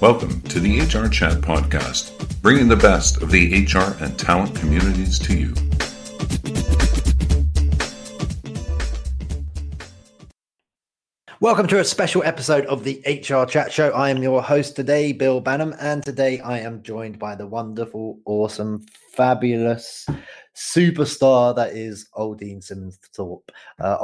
Welcome to the HR Chat Podcast, bringing the best of the HR and talent communities to you. Welcome to a special episode of the HR Chat Show. I am your host today, Bill Banham, and today I am joined by the wonderful, awesome, fabulous superstar that is Aldine Simmons Thorpe. Uh,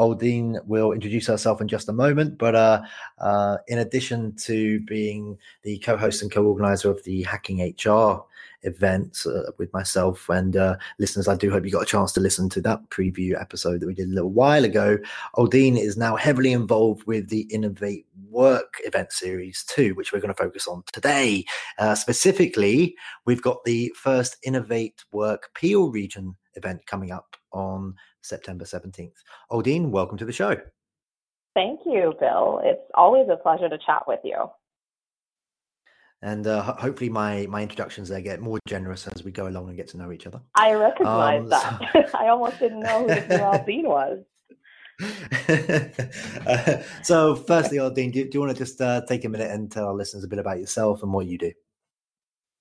will introduce herself in just a moment, but uh, uh, in addition to being the co host and co organizer of the Hacking HR event uh, with myself and uh, listeners, I do hope you got a chance to listen to that preview episode that we did a little while ago. Aldine is now heavily involved with the Innovate Work event series too, which we're going to focus on today. Uh, specifically, we've got the first Innovate Work Peel region event coming up on September 17th. Aldine, welcome to the show. Thank you, Bill. It's always a pleasure to chat with you. And uh, hopefully, my my introductions there get more generous as we go along and get to know each other. I recognize um, that. So... I almost didn't know who Aldine was. Uh, so, firstly, Aldine, do, do you want to just uh, take a minute and tell our listeners a bit about yourself and what you do?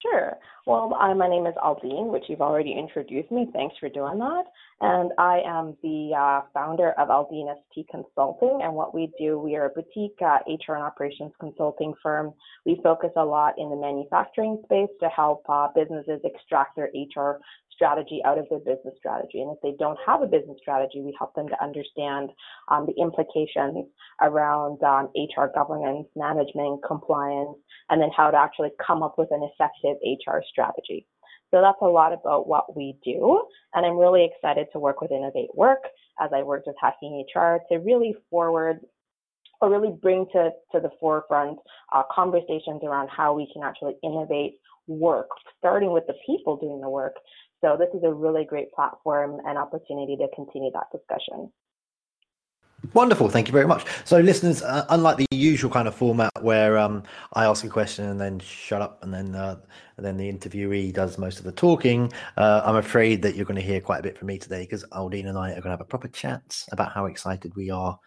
Sure. Well, I, my name is Aldine, which you've already introduced me. Thanks for doing that. And I am the uh, founder of Aldine ST Consulting. And what we do, we are a boutique uh, HR and operations consulting firm. We focus a lot in the manufacturing space to help uh, businesses extract their HR strategy out of their business strategy. And if they don't have a business strategy, we help them to understand um, the implications around um, HR governance, management, compliance, and then how to actually come up with an effective HR strategy. So that's a lot about what we do. And I'm really excited to work with Innovate Work as I worked with Hacking HR to really forward or really bring to, to the forefront uh, conversations around how we can actually innovate work, starting with the people doing the work. So this is a really great platform and opportunity to continue that discussion. Wonderful, thank you very much. So, listeners, uh, unlike the usual kind of format where um, I ask a question and then shut up, and then uh, and then the interviewee does most of the talking, uh, I'm afraid that you're going to hear quite a bit from me today because Aldine and I are going to have a proper chat about how excited we are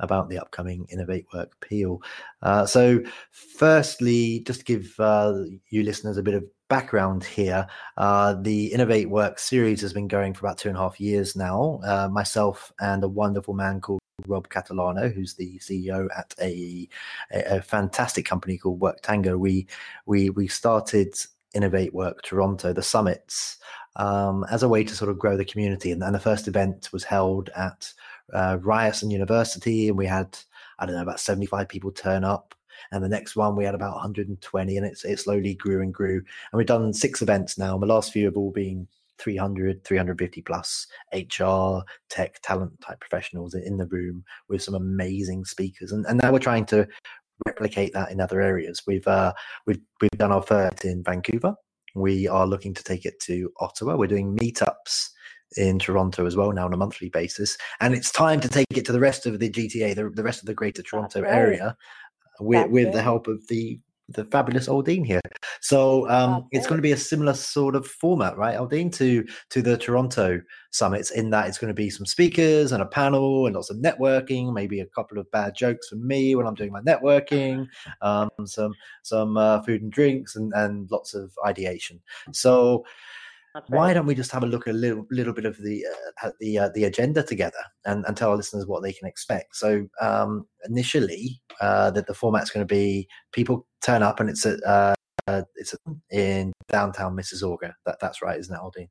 about the upcoming Innovate Work Peel. Uh, so, firstly, just to give uh, you listeners a bit of background here, uh, the Innovate Work series has been going for about two and a half years now. Uh, myself and a wonderful man called Rob Catalano, who's the CEO at a, a, a fantastic company called Work Tango. We we we started Innovate Work Toronto, the summits, um, as a way to sort of grow the community. And, and the first event was held at uh, Ryerson University, and we had I don't know about seventy five people turn up. And the next one we had about 120, and it's it slowly grew and grew. And we've done six events now. And the last few have all been 300 350 plus hr tech talent type professionals in the room with some amazing speakers. And, and now we're trying to replicate that in other areas. We've uh, we've we've done our first in vancouver. We are looking to take it to ottawa. We're doing meetups in Toronto as well now on a monthly basis. And it's time to take it to the rest of the GTA, the, the rest of the Greater Toronto area, with, with the help of the the fabulous Aldine here. So um, it's going to be a similar sort of format, right, Aldine, to to the Toronto summits. In that it's going to be some speakers and a panel and lots of networking, maybe a couple of bad jokes from me when I'm doing my networking, um, some some uh, food and drinks, and and lots of ideation. So why don't we just have a look at a little little bit of the uh, the uh, the agenda together and, and tell our listeners what they can expect? So um, initially, uh, that the format's going to be people turn up and it's a uh, uh, it's in downtown Mississauga. That that's right, isn't it, Aldine?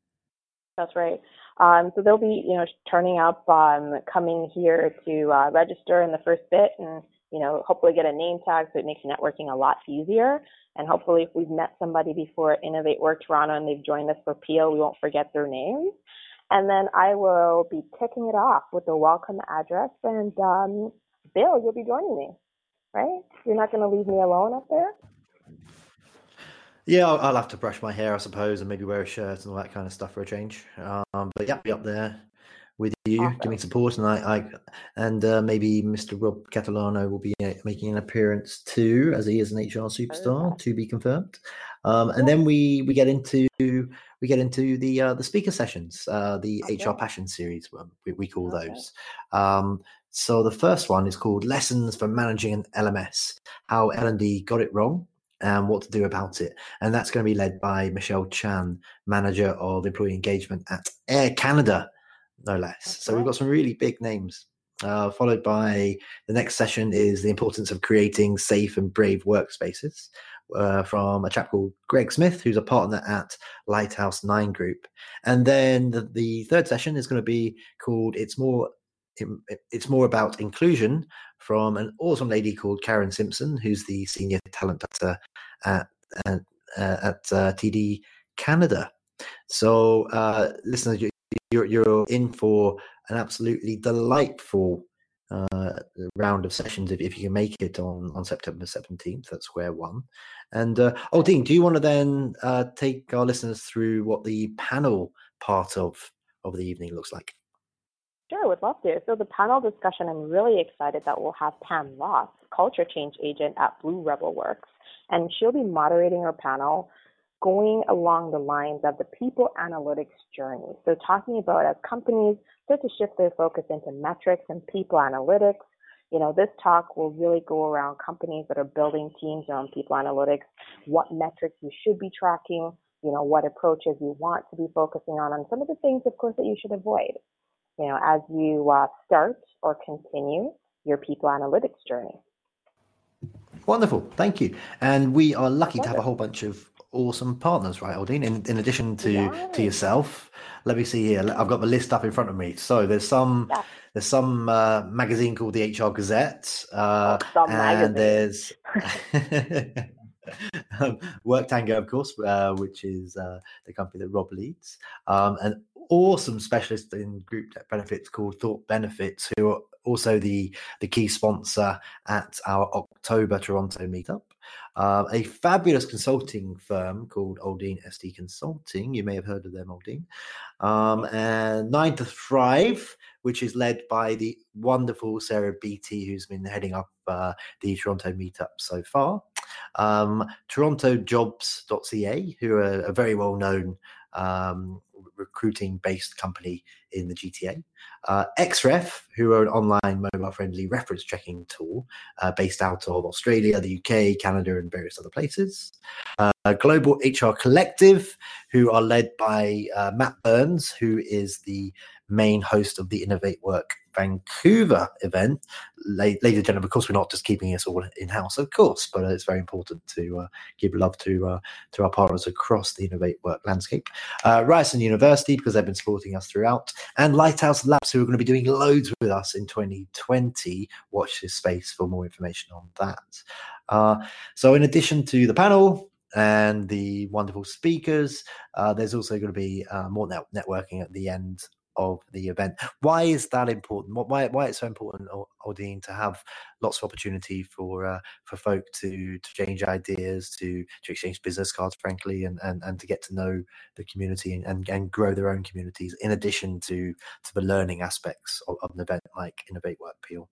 That's right. Um, so they'll be you know turning up, um, coming here to uh, register in the first bit and you know, hopefully get a name tag so it makes networking a lot easier. And hopefully, if we've met somebody before Innovate Work Toronto and they've joined us for Peel, we won't forget their names. And then I will be kicking it off with the welcome address. And um, Bill, you'll be joining me, right? You're not going to leave me alone up there? Yeah, I'll, I'll, have to brush my hair, I suppose, and maybe wear a shirt and all that kind of stuff for a change. Um, but yeah, be up there with you, awesome. giving support, and I, I and uh, maybe Mr. Rob Catalano will be uh, making an appearance too, as he is an HR superstar, to be confirmed. Um, and then we we get into we get into the uh, the speaker sessions, uh, the okay. HR Passion series, we, we call okay. those. Um, so the first one is called Lessons for Managing an LMS: How L and D got it wrong and what to do about it. And that's going to be led by Michelle Chan, manager of employee engagement at Air Canada, no less. So we've got some really big names. Uh, followed by the next session is the importance of creating safe and brave workspaces uh, from a chap called Greg Smith, who's a partner at Lighthouse Nine Group. And then the, the third session is going to be called "It's More." It's more about inclusion from an awesome lady called Karen Simpson, who's the senior talent director at at, uh, at uh, TD Canada. So, uh, listeners, you're, you're in for an absolutely delightful uh, round of sessions if, if you can make it on, on September 17th. That's square one. And uh, oh, Dean, do you want to then uh, take our listeners through what the panel part of, of the evening looks like? Sure, I would love to. So the panel discussion, I'm really excited that we'll have Pam Ross, culture change agent at Blue Rebel Works, and she'll be moderating our panel going along the lines of the people analytics journey. So talking about as companies start to shift their focus into metrics and people analytics, you know, this talk will really go around companies that are building teams around people analytics, what metrics you should be tracking, you know, what approaches you want to be focusing on, and some of the things, of course, that you should avoid, you know, as you uh, start or continue your people analytics journey. Wonderful, thank you. And we are lucky to have a whole bunch of awesome partners, right, Aldine? In, in addition to yeah. to yourself, let me see here. I've got the list up in front of me. So there's some yeah. there's some uh, magazine called the HR Gazette, uh, oh, and there's um, Work Tango, of course, uh, which is uh, the company that Rob leads, um, an awesome specialist in group benefits called Thought Benefits, who are also the the key sponsor at our October Toronto meetup. Uh, a fabulous consulting firm called Aldine SD Consulting. You may have heard of them, Aldine. Um, and Nine to Thrive, which is led by the wonderful Sarah Beatty, who's been heading up uh, the Toronto meetup so far. Um, TorontoJobs.ca, who are a very well known um, recruiting based company in the GTA. Uh, XREF, who are an online mobile friendly reference checking tool uh, based out of Australia, the UK, Canada, and various other places. Uh, Global HR Collective, who are led by uh, Matt Burns, who is the main host of the Innovate Work Vancouver event. Ladies and gentlemen, of course, we're not just keeping this all in house, of course, but it's very important to uh, give love to uh, to our partners across the Innovate Work landscape. Uh, Ryerson University, because they've been supporting us throughout, and Lighthouse Labs, who are going to be doing loads with us in 2020. Watch this space for more information on that. Uh, so, in addition to the panel, and the wonderful speakers. Uh, there's also going to be uh, more net- networking at the end of the event. Why is that important? Why why it's so important, Aldine, to have lots of opportunity for uh, for folk to to change ideas, to to exchange business cards, frankly, and and, and to get to know the community and, and, and grow their own communities. In addition to to the learning aspects of, of an event like Innovate Work Peel.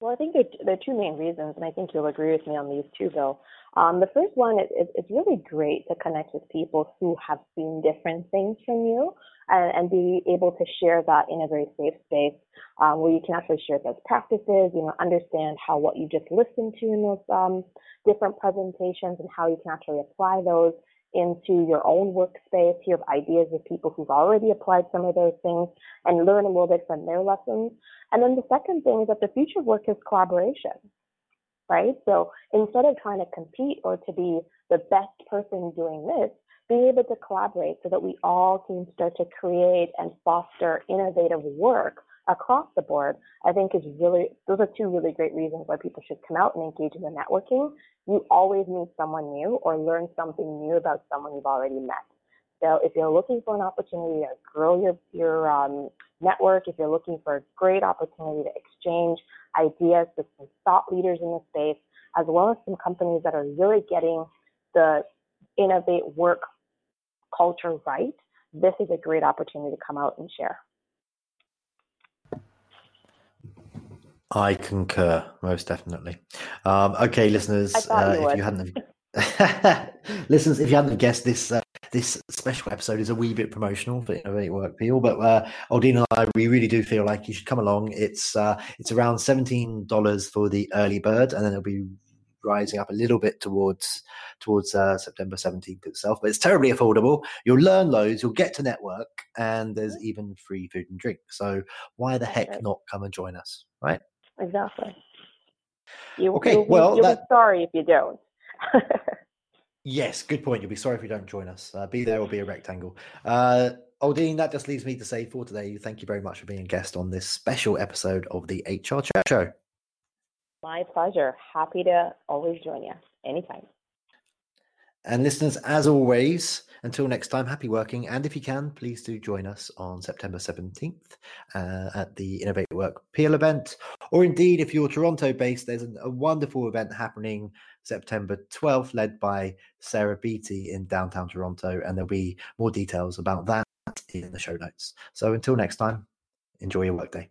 Well, I think there, are two main reasons, and I think you'll agree with me on these two, Bill. Um, the first one is, is it's really great to connect with people who have seen different things from you and, and be able to share that in a very safe space um, where you can actually share best practices, you know, understand how what you just listened to in those um, different presentations and how you can actually apply those into your own workspace, hear ideas of people who've already applied some of those things and learn a little bit from their lessons. And then the second thing is that the future of work is collaboration, right? So instead of trying to compete or to be the best person doing this, be able to collaborate so that we all can start to create and foster innovative work across the board, I think is really, those are two really great reasons why people should come out and engage in the networking. You always meet someone new or learn something new about someone you've already met. So if you're looking for an opportunity to grow your, your um, network, if you're looking for a great opportunity to exchange ideas with some thought leaders in the space, as well as some companies that are really getting the innovate work culture right, this is a great opportunity to come out and share. I concur, most definitely. Um, okay, listeners, uh, you if you hadn't, listeners, if you hadn't guessed this, uh, this special episode is a wee bit promotional for Innovate Work Peel, but uh, Aldine and I, we really do feel like you should come along. It's uh, it's around seventeen dollars for the early bird, and then it'll be rising up a little bit towards towards uh, September 17th itself, but it's terribly affordable. You'll learn loads, you'll get to network, and there's even free food and drink. So why the heck not come and join us, right? Exactly. You, Okay, you'll, be- well, you'll that- be sorry if you don't. Yes, good point. You'll be sorry if you don't join us. Uh, be there or be a rectangle. Uh, Aldine, that just leaves me to say for today, thank you very much for being a guest on this special episode of the HR Chat Show. My pleasure. Happy to always join you anytime. And listeners, as always, until next time, happy working. And if you can, please do join us on September 17th uh, at the Innovate Work Peel event. Or indeed, if you're Toronto based, there's an, a wonderful event happening September 12th, led by Sarah Beatty in downtown Toronto. And there'll be more details about that in the show notes. So until next time, enjoy your workday.